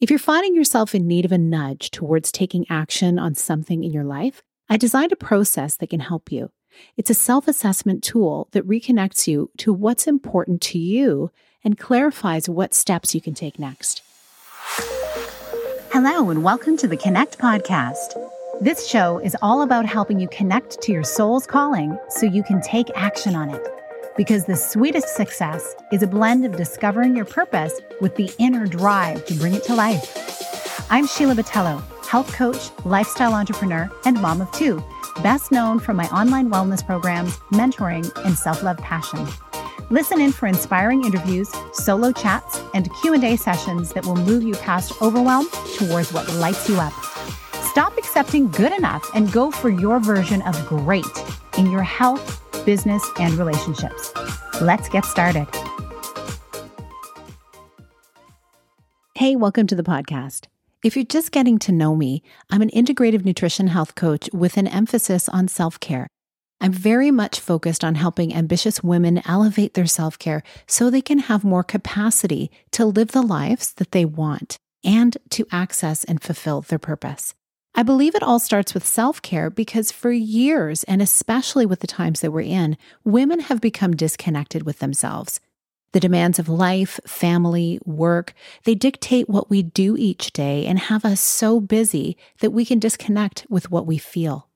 If you're finding yourself in need of a nudge towards taking action on something in your life, I designed a process that can help you. It's a self assessment tool that reconnects you to what's important to you and clarifies what steps you can take next. Hello, and welcome to the Connect Podcast. This show is all about helping you connect to your soul's calling so you can take action on it. Because the sweetest success is a blend of discovering your purpose with the inner drive to bring it to life. I'm Sheila Botelho, health coach, lifestyle entrepreneur, and mom of two, best known for my online wellness programs, mentoring, and self-love passion. Listen in for inspiring interviews, solo chats, and Q&A sessions that will move you past overwhelm towards what lights you up. Stop accepting good enough and go for your version of great in your health, business, and relationships. Let's get started. Hey, welcome to the podcast. If you're just getting to know me, I'm an integrative nutrition health coach with an emphasis on self care. I'm very much focused on helping ambitious women elevate their self care so they can have more capacity to live the lives that they want and to access and fulfill their purpose. I believe it all starts with self care because for years, and especially with the times that we're in, women have become disconnected with themselves. The demands of life, family, work, they dictate what we do each day and have us so busy that we can disconnect with what we feel.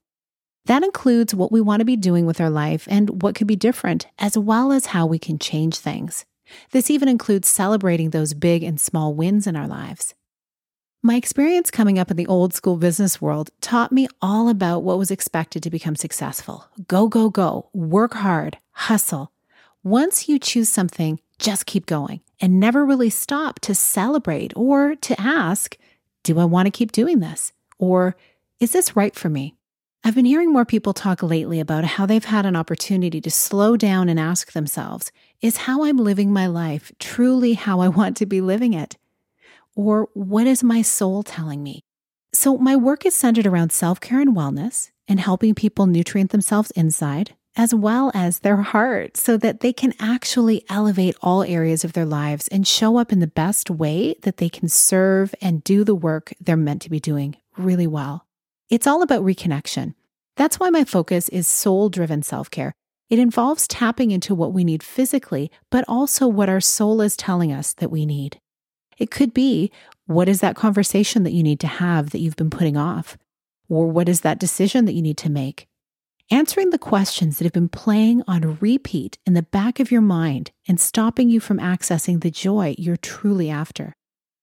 That includes what we want to be doing with our life and what could be different, as well as how we can change things. This even includes celebrating those big and small wins in our lives. My experience coming up in the old school business world taught me all about what was expected to become successful. Go, go, go, work hard, hustle. Once you choose something, just keep going and never really stop to celebrate or to ask, do I want to keep doing this? Or is this right for me? I've been hearing more people talk lately about how they've had an opportunity to slow down and ask themselves, is how I'm living my life truly how I want to be living it? Or what is my soul telling me? So, my work is centered around self care and wellness and helping people nutrient themselves inside as well as their heart so that they can actually elevate all areas of their lives and show up in the best way that they can serve and do the work they're meant to be doing really well. It's all about reconnection. That's why my focus is soul driven self care. It involves tapping into what we need physically, but also what our soul is telling us that we need. It could be what is that conversation that you need to have that you've been putting off? Or what is that decision that you need to make? Answering the questions that have been playing on repeat in the back of your mind and stopping you from accessing the joy you're truly after.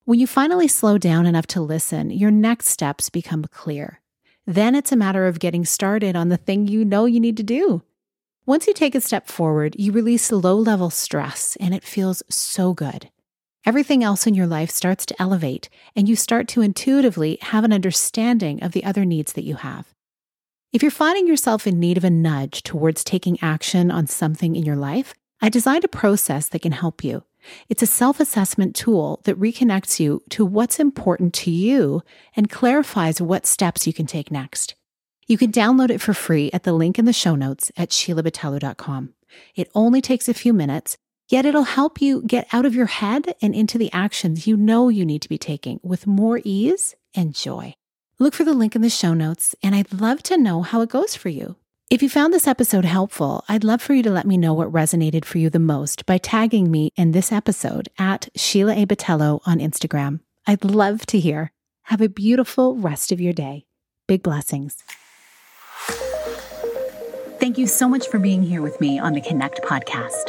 When you finally slow down enough to listen, your next steps become clear. Then it's a matter of getting started on the thing you know you need to do. Once you take a step forward, you release low level stress and it feels so good. Everything else in your life starts to elevate, and you start to intuitively have an understanding of the other needs that you have. If you're finding yourself in need of a nudge towards taking action on something in your life, I designed a process that can help you. It's a self assessment tool that reconnects you to what's important to you and clarifies what steps you can take next. You can download it for free at the link in the show notes at SheilaBotelho.com. It only takes a few minutes Yet it'll help you get out of your head and into the actions you know you need to be taking with more ease and joy. Look for the link in the show notes, and I'd love to know how it goes for you. If you found this episode helpful, I'd love for you to let me know what resonated for you the most by tagging me in this episode at Sheila A. Botelho on Instagram. I'd love to hear. Have a beautiful rest of your day. Big blessings. Thank you so much for being here with me on the Connect podcast.